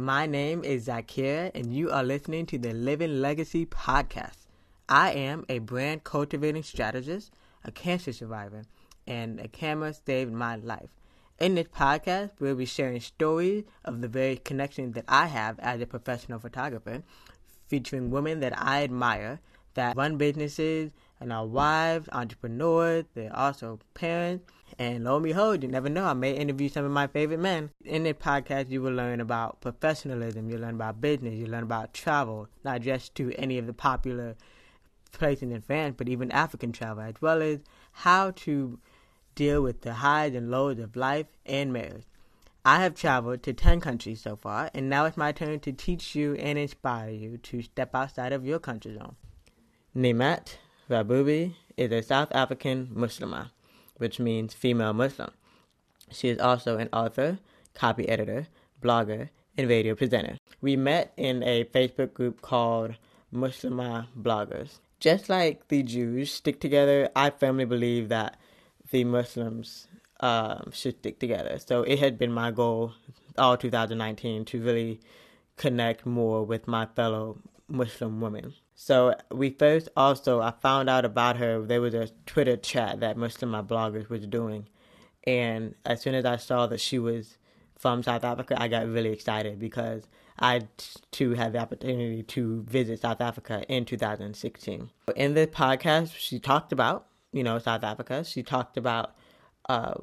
My name is Zakira, and you are listening to the Living Legacy Podcast. I am a brand cultivating strategist, a cancer survivor, and a camera saved my life. In this podcast, we'll be sharing stories of the very connections that I have as a professional photographer, featuring women that I admire that run businesses and our wives, entrepreneurs, they're also parents. And lo and behold, you never know, I may interview some of my favorite men. In this podcast, you will learn about professionalism, you'll learn about business, you'll learn about travel, not just to any of the popular places in France, but even African travel, as well as how to deal with the highs and lows of life and marriage. I have traveled to 10 countries so far, and now it's my turn to teach you and inspire you to step outside of your comfort zone. Nimet Rabubi is a South African Muslimah, which means female Muslim. She is also an author, copy editor, blogger, and radio presenter. We met in a Facebook group called Muslimah Bloggers. Just like the Jews stick together, I firmly believe that the Muslims um, should stick together. So it had been my goal all 2019 to really connect more with my fellow Muslim women. So we first also I found out about her. There was a Twitter chat that Muslimah Bloggers was doing, and as soon as I saw that she was from South Africa, I got really excited because I too had the opportunity to visit South Africa in 2016. In this podcast, she talked about you know, South Africa. She talked about uh,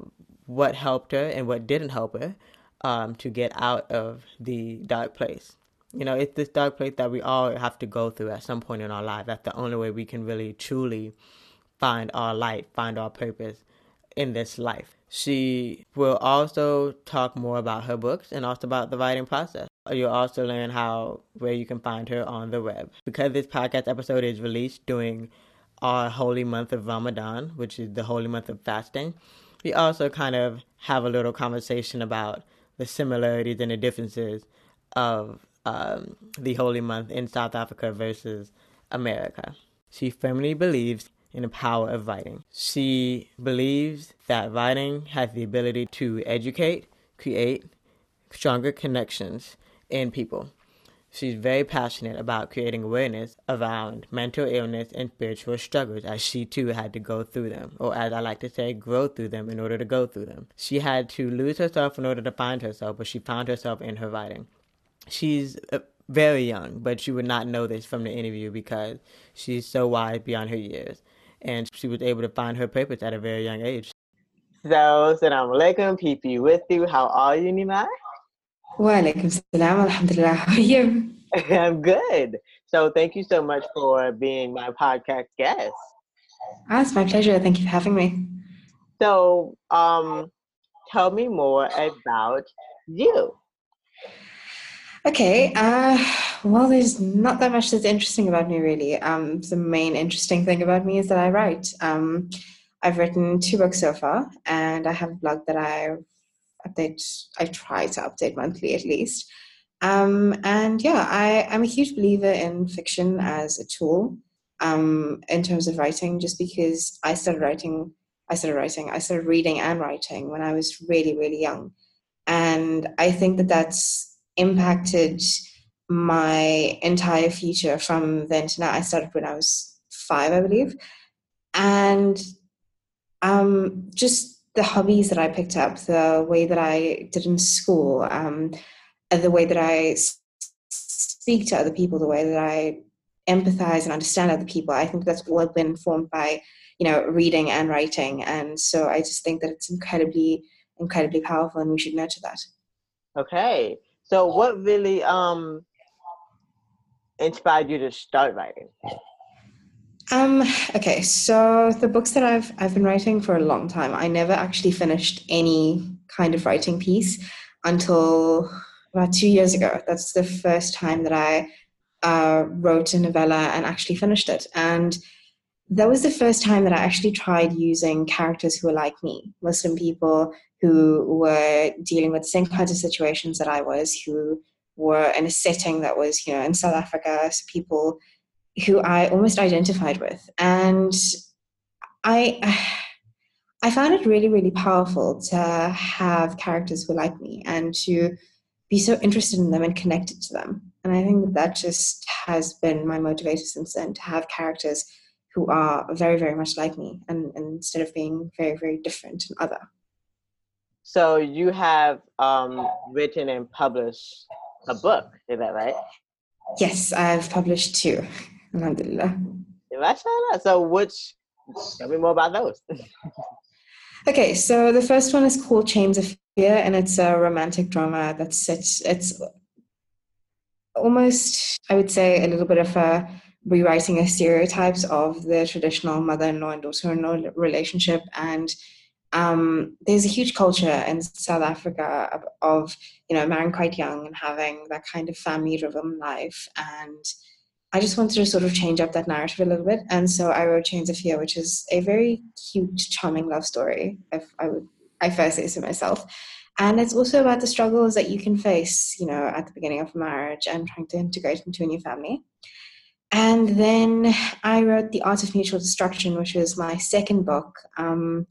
what helped her and what didn't help her um, to get out of the dark place. You know, it's this dark place that we all have to go through at some point in our life. That's the only way we can really truly find our light, find our purpose in this life. She will also talk more about her books and also about the writing process. You'll also learn how where you can find her on the web. Because this podcast episode is released during our holy month of Ramadan, which is the holy month of fasting, we also kind of have a little conversation about the similarities and the differences of um, the holy month in South Africa versus America. She firmly believes in the power of writing. She believes that writing has the ability to educate, create stronger connections in people. She's very passionate about creating awareness around mental illness and spiritual struggles as she too had to go through them, or as I like to say, grow through them in order to go through them. She had to lose herself in order to find herself, but she found herself in her writing. She's uh, very young, but you would not know this from the interview because she's so wise beyond her years. And she was able to find her purpose at a very young age. So, salam alaikum, PP with you. How are you, Nimai? Walaikum salam, alhamdulillah. How are you? I'm good. So thank you so much for being my podcast guest. Ah, it's my pleasure. Thank you for having me. So, um, tell me more about you. Okay. Uh, well, there's not that much that's interesting about me, really. Um, the main interesting thing about me is that I write. Um, I've written two books so far, and I have a blog that I update. I try to update monthly at least. Um, and yeah, I, I'm a huge believer in fiction as a tool um, in terms of writing, just because I started writing, I started writing, I started reading and writing when I was really, really young. And I think that that's impacted my entire future from then to now. I started when I was five, I believe. And um, just the hobbies that I picked up, the way that I did in school, um, the way that I speak to other people, the way that I empathize and understand other people, I think that's all been formed by, you know, reading and writing. And so I just think that it's incredibly, incredibly powerful and we should nurture that. Okay. So what really um inspired you to start writing? Um, okay, so the books that I've I've been writing for a long time. I never actually finished any kind of writing piece until about two years ago. That's the first time that I uh, wrote a novella and actually finished it. And that was the first time that I actually tried using characters who were like me, Muslim people who were dealing with the same kinds of situations that I was, who were in a setting that was, you know, in South Africa, so people who I almost identified with. And I I found it really, really powerful to have characters who like me and to be so interested in them and connected to them. And I think that, that just has been my motivator since then to have characters who are very, very much like me and, and instead of being very, very different and other. So you have um, written and published a book, is that right? Yes, I've published two. Alhamdulillah. So which tell me more about those. okay, so the first one is called Chains of Fear and it's a romantic drama that's it's it's almost I would say a little bit of a rewriting of stereotypes of the traditional mother-in-law and daughter-in-law relationship. And um, there's a huge culture in South Africa of, of, you know marrying quite young and having that kind of family-driven life. And I just wanted to sort of change up that narrative a little bit. And so I wrote Chains of Fear which is a very cute charming love story if I would I first say so myself. And it's also about the struggles that you can face you know at the beginning of marriage and trying to integrate into a new family and then I wrote The Art of Mutual Destruction, which was my second book. Um,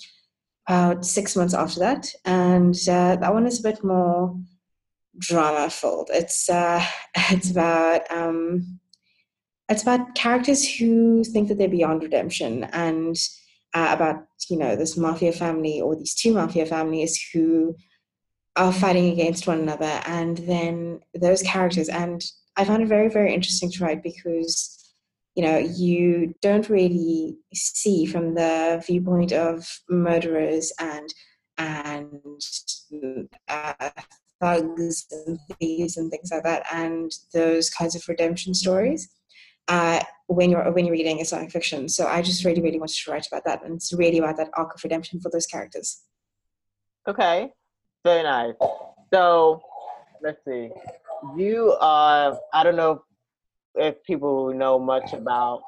about six months after that, and uh, that one is a bit more drama filled. It's uh, it's about um, it's about characters who think that they're beyond redemption, and uh, about you know this mafia family or these two mafia families who are fighting against one another, and then those characters. And I found it very very interesting to write because you know you don't really see from the viewpoint of murderers and and uh, thugs and thieves and things like that and those kinds of redemption stories uh, when you're when you're reading Islamic fiction. So I just really really wanted to write about that, and it's really about that arc of redemption for those characters. Okay, very nice. So let's see. You are I don't know if people know much about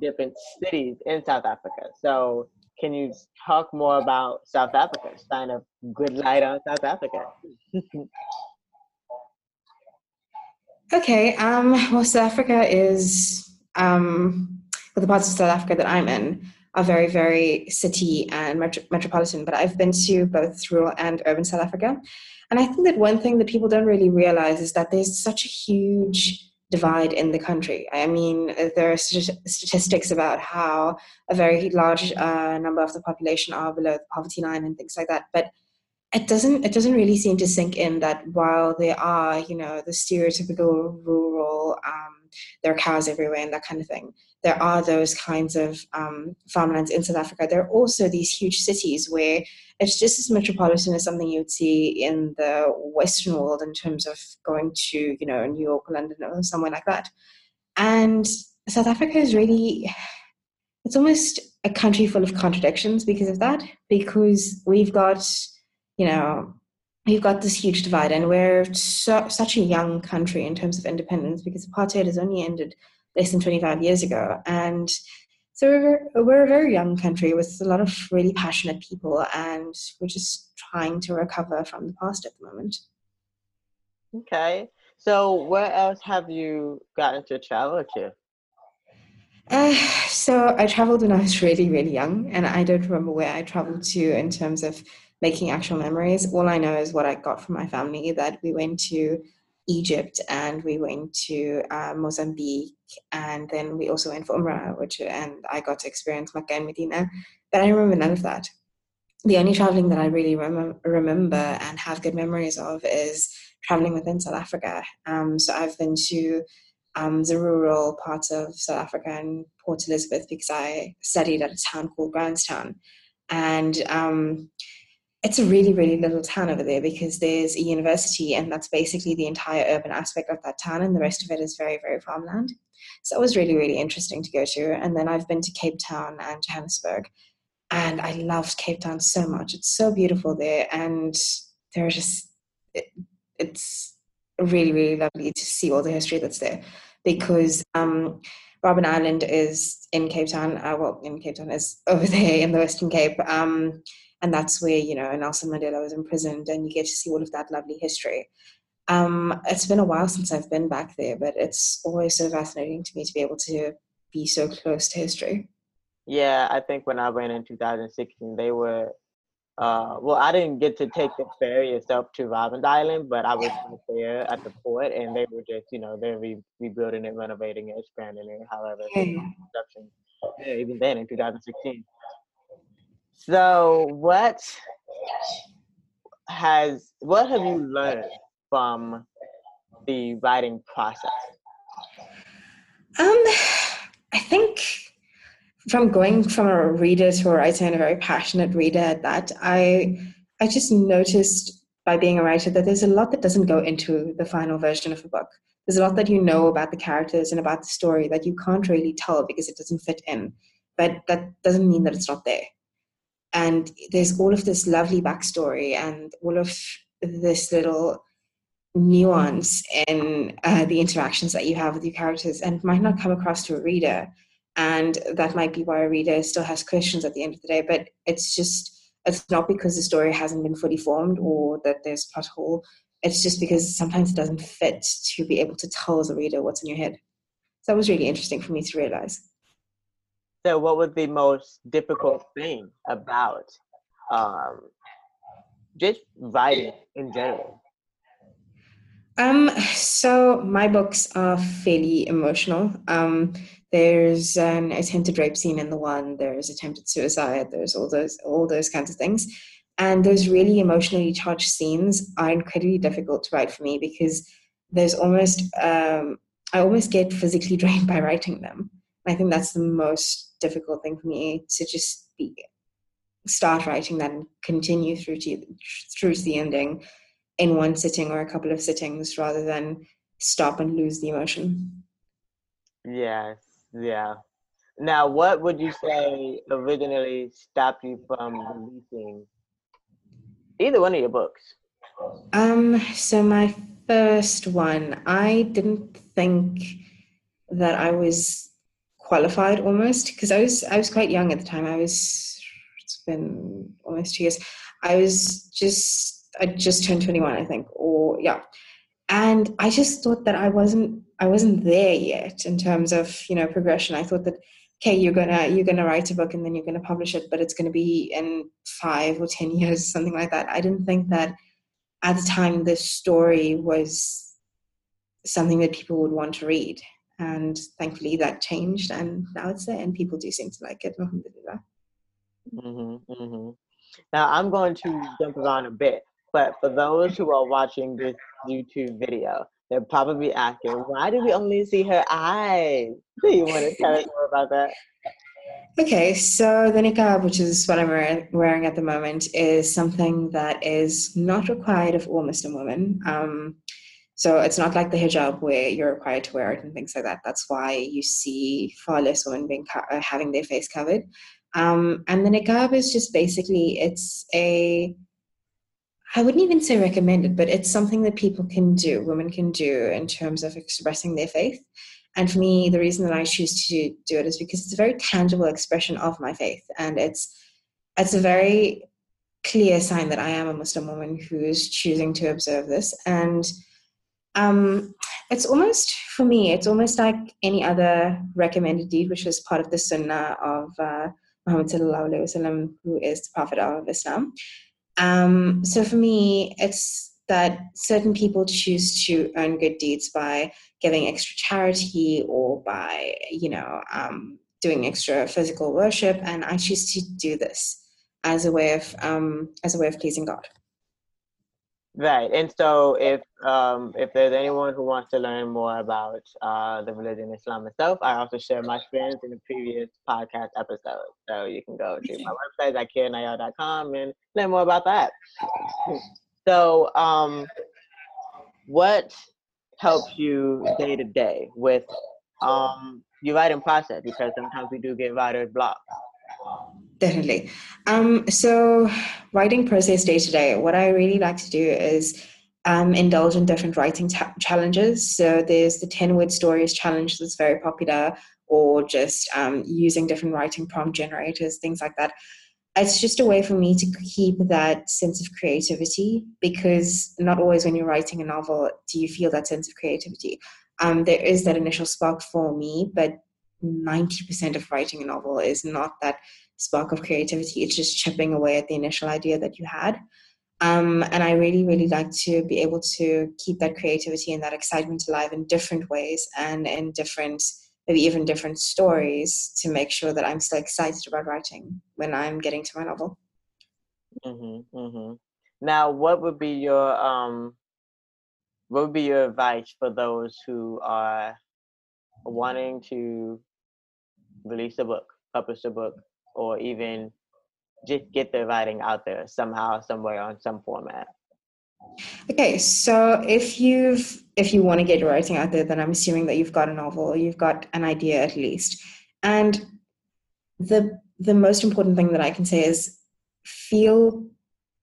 different cities in South Africa. So can you talk more about South Africa? Shine a good light on South Africa. okay. Um, well, South Africa is um, well, the parts of South Africa that I'm in are very, very city and metro- metropolitan. But I've been to both rural and urban South Africa, and I think that one thing that people don't really realize is that there's such a huge divide in the country. I mean, there are statistics about how a very large uh, number of the population are below the poverty line and things like that. But it doesn't it doesn't really seem to sink in that while there are you know the stereotypical rural um, there are cows everywhere and that kind of thing there are those kinds of um, farmlands in South Africa. There are also these huge cities where it's just as metropolitan as something you'd see in the Western world in terms of going to, you know, New York, London, or somewhere like that. And South Africa is really, it's almost a country full of contradictions because of that, because we've got, you know, we've got this huge divide and we're so, such a young country in terms of independence because apartheid has only ended less than 25 years ago. And so we're, we're a very young country with a lot of really passionate people, and we're just trying to recover from the past at the moment. Okay. So where else have you gotten to travel to? Uh, so I traveled when I was really, really young, and I don't remember where I traveled to in terms of making actual memories. All I know is what I got from my family that we went to Egypt and we went to uh, Mozambique and then we also went for Umrah, which and I got to experience Mecca and Medina. But I remember none of that. The only traveling that I really rem- remember and have good memories of is traveling within South Africa. Um, so I've been to um, the rural parts of South Africa and Port Elizabeth because I studied at a town called Grahamstown. And um, it's a really, really little town over there because there's a university, and that's basically the entire urban aspect of that town, and the rest of it is very, very farmland. So it was really, really interesting to go to. And then I've been to Cape Town and Johannesburg, and I loved Cape Town so much. It's so beautiful there, and there's just it, it's really, really lovely to see all the history that's there because um, Robben Island is in Cape Town. Uh, well, in Cape Town is over there in the Western Cape. Um, and that's where you know Nelson Mandela was imprisoned, and you get to see all of that lovely history. Um, it's been a while since I've been back there, but it's always so fascinating to me to be able to be so close to history. Yeah, I think when I went in 2016, they were uh, well, I didn't get to take the ferry itself to Robben Island, but I was there at the port, and they were just, you know, they're re- rebuilding it, renovating it, expanding it, however, construction. Yeah, even then in 2016. So, what has what have you learned from the writing process? Um, I think from going from a reader to a writer and a very passionate reader at that, I I just noticed by being a writer that there's a lot that doesn't go into the final version of a book. There's a lot that you know about the characters and about the story that you can't really tell because it doesn't fit in. But that doesn't mean that it's not there. And there's all of this lovely backstory and all of this little nuance in uh, the interactions that you have with your characters and might not come across to a reader. And that might be why a reader still has questions at the end of the day but it's just it's not because the story hasn't been fully formed or that there's plot hole. It's just because sometimes it doesn't fit to be able to tell the reader what's in your head. So that was really interesting for me to realize so what was the most difficult thing about um, just writing in general um, so my books are fairly emotional. Um, there's an attempted rape scene in the one. There's attempted suicide. There's all those all those kinds of things, and those really emotionally charged scenes are incredibly difficult to write for me because there's almost um, I almost get physically drained by writing them. I think that's the most difficult thing for me to just be start writing that and continue through to through to the ending in one sitting or a couple of sittings rather than stop and lose the emotion. Yes, yeah. Now, what would you say originally stopped you from releasing either one of your books? Um, so my first one, I didn't think that I was qualified almost because I was I was quite young at the time. I was it's been almost two years. I was just I just turned 21, I think, or yeah. And I just thought that I wasn't I wasn't there yet in terms of you know progression. I thought that okay, you're gonna you're gonna write a book and then you're gonna publish it, but it's gonna be in five or ten years, something like that. I didn't think that at the time this story was something that people would want to read. And thankfully that changed and now it's there and people do seem to like it. Mm-hmm, mm-hmm. Now I'm going to jump around a bit. But for those who are watching this YouTube video, they're probably asking, why do we only see her eyes? Do you want to tell us more about that? Okay, so the niqab, which is what I'm wearing at the moment, is something that is not required of all Muslim women. Um, so it's not like the hijab where you're required to wear it and things like that. That's why you see far less women being co- having their face covered. Um, and the niqab is just basically it's a I wouldn't even say recommended, but it's something that people can do, women can do in terms of expressing their faith. And for me, the reason that I choose to do it is because it's a very tangible expression of my faith. And it's it's a very clear sign that I am a Muslim woman who is choosing to observe this. And um, it's almost, for me, it's almost like any other recommended deed, which is part of the sunnah of uh, Muhammad sallallahu alaihi wasallam, who is the prophet of Islam. Um, so for me, it's that certain people choose to earn good deeds by giving extra charity or by, you know, um, doing extra physical worship, and I choose to do this as a way of um, as a way of pleasing God. Right, and so if um, if there's anyone who wants to learn more about uh, the religion Islam itself, I also share my experience in the previous podcast episode. So you can go to my website at kiranayar.com and learn more about that. So, um, what helps you day to day with um, your writing process? Because sometimes we do get writer's block. Definitely. Um, so, writing process day to day, what I really like to do is um, indulge in different writing t- challenges. So, there's the 10 word stories challenge that's very popular, or just um, using different writing prompt generators, things like that. It's just a way for me to keep that sense of creativity because not always when you're writing a novel do you feel that sense of creativity. Um, there is that initial spark for me, but 90% of writing a novel is not that spark of creativity. It's just chipping away at the initial idea that you had. Um, and I really, really like to be able to keep that creativity and that excitement alive in different ways and in different, maybe even different stories to make sure that I'm still excited about writing when I'm getting to my novel. Mm-hmm, mm-hmm. Now, what would be your um, what would be your advice for those who are wanting to release a book, publish a book, or even just get their writing out there somehow, somewhere on some format? Okay, so if you've if you want to get your writing out there, then I'm assuming that you've got a novel you've got an idea at least. And the the most important thing that I can say is feel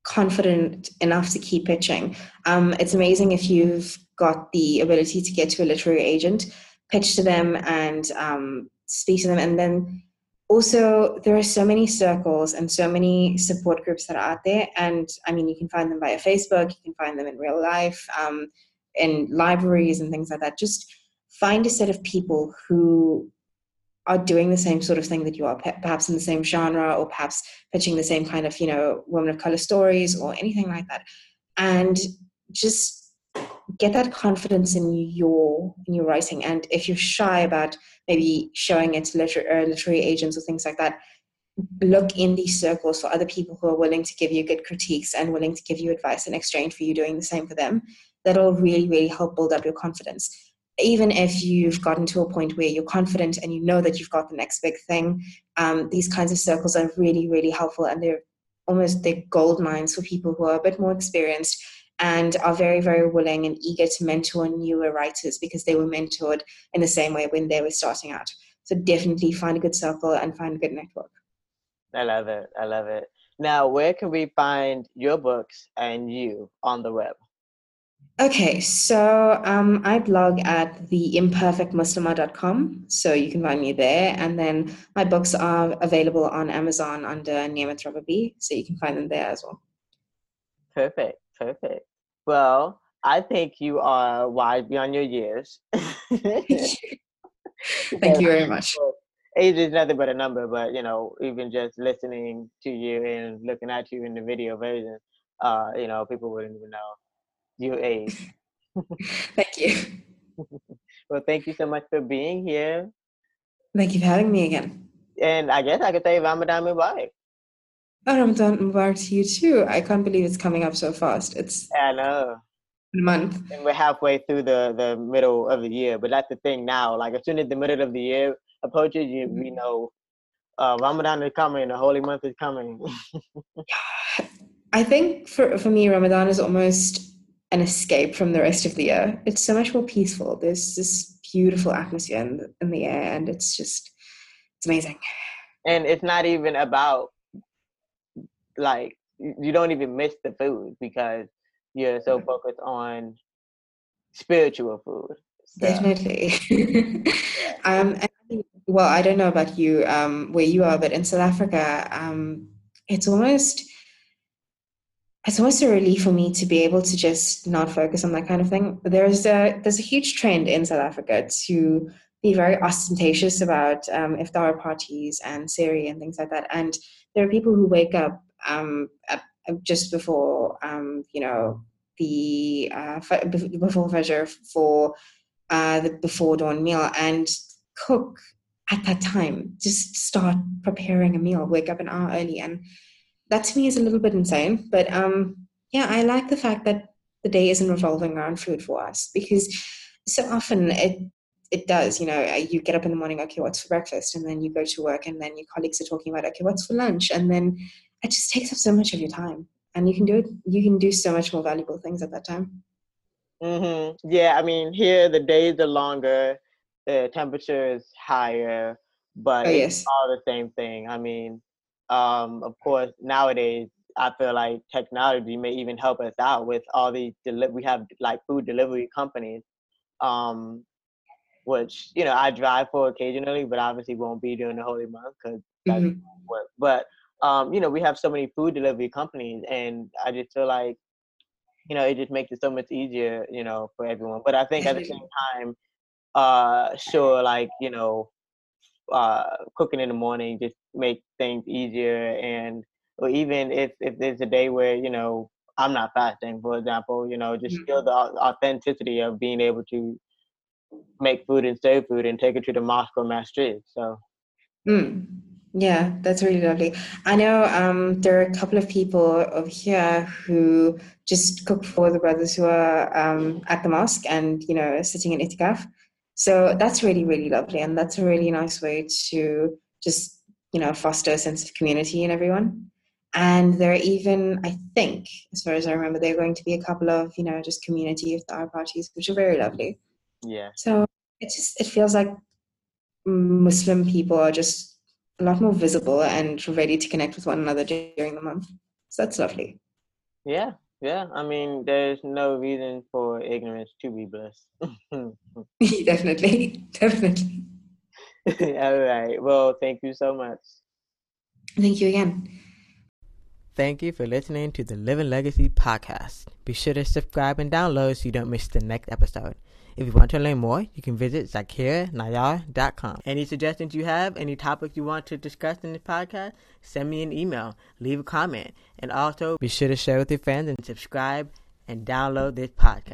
confident enough to keep pitching. Um, it's amazing if you've got the ability to get to a literary agent, pitch to them and um, speak to them, and then also there are so many circles and so many support groups that are out there. And i mean you can find them via facebook you can find them in real life um, in libraries and things like that. Just find a set of people who are doing the same sort of thing that you are perhaps in the same genre or perhaps pitching the same kind of you know women of color stories or anything like that. And just get that confidence in your in your writing. And if you're shy about maybe showing it to liter- uh, literary agents or things like that look in these circles for other people who are willing to give you good critiques and willing to give you advice in exchange for you doing the same for them. That'll really really help build up your confidence. Even if you've gotten to a point where you're confident and you know that you've got the next big thing um, these kinds of circles are really really helpful and they're almost they're gold mines for people who are a bit more experienced and are very, very willing and eager to mentor newer writers because they were mentored in the same way when they were starting out. So definitely find a good circle and find a good network. I love it. I love it. Now, where can we find your books and you on the web? Okay, so um, I blog at theimperfectmuslima.com, so you can find me there. And then my books are available on Amazon under Nemet Rababi, so you can find them there as well. Perfect. Perfect. Well, I think you are wise beyond your years. Thank you very much. Age is nothing but a number, but you know, even just listening to you and looking at you in the video version, uh, you know, people wouldn't even know your age. thank you. well, thank you so much for being here. Thank you for having me again. And I guess I could say Ramadan Mubarak. Oh, Ramadan Mubarak to you too. I can't believe it's coming up so fast. It's yeah, I know. A month. And we're halfway through the, the middle of the year. But that's the thing now. Like as soon as the middle of the year approaches, you we mm-hmm. know uh, Ramadan is coming, the holy month is coming. I think for for me, Ramadan is almost an escape from the rest of the year. It's so much more peaceful. There's this beautiful atmosphere in the, in the air, and it's just it's amazing. And it's not even about like you don't even miss the food because you're so mm-hmm. focused on spiritual food. So. Definitely. um, well, I don't know about you, um, where you are, but in South Africa, um, it's almost it's almost a relief for me to be able to just not focus on that kind of thing. There's a there's a huge trend in South Africa to be very ostentatious about um, iftar parties and sehri and things like that. And there are people who wake up um, just before um, you know the uh, before Fajr for uh, the before dawn meal and cook at that time. Just start preparing a meal. Wake up an hour early, and that to me is a little bit insane. But um, yeah, I like the fact that the day isn't revolving around food for us because so often it it does. You know, you get up in the morning, okay, what's for breakfast? And then you go to work, and then your colleagues are talking about, okay, what's for lunch? And then it just takes up so much of your time. And you can do it you can do so much more valuable things at that time. Mm-hmm. yeah i mean here the days are longer the temperature is higher but oh, it's all the same thing. I mean um, of course nowadays i feel like technology may even help us out with all these deli- we have like food delivery companies um, which you know i drive for occasionally but obviously won't be during the holy month because mm-hmm. but um, you know, we have so many food delivery companies, and I just feel like, you know, it just makes it so much easier, you know, for everyone. But I think at the same time, uh, sure, like you know, uh, cooking in the morning just make things easier and or even if if there's a day where you know I'm not fasting, for example, you know, just mm-hmm. feel the authenticity of being able to make food and serve food and take it to the mosque or masjid. So, mm. Yeah, that's really lovely. I know um, there are a couple of people over here who just cook for the brothers who are um, at the mosque and you know sitting in itikaf. So that's really really lovely, and that's a really nice way to just you know foster a sense of community in everyone. And there are even, I think, as far as I remember, there are going to be a couple of you know just community iftar parties, which are very lovely. Yeah. So it just it feels like Muslim people are just a lot more visible and ready to connect with one another during the month. So that's lovely. Yeah, yeah. I mean, there's no reason for ignorance to be blessed. definitely, definitely. All right. Well, thank you so much. Thank you again. Thank you for listening to the Living Legacy podcast. Be sure to subscribe and download so you don't miss the next episode. If you want to learn more, you can visit zakirnayar.com. Any suggestions you have, any topics you want to discuss in this podcast, send me an email, leave a comment, and also be sure to share with your friends and subscribe and download this podcast.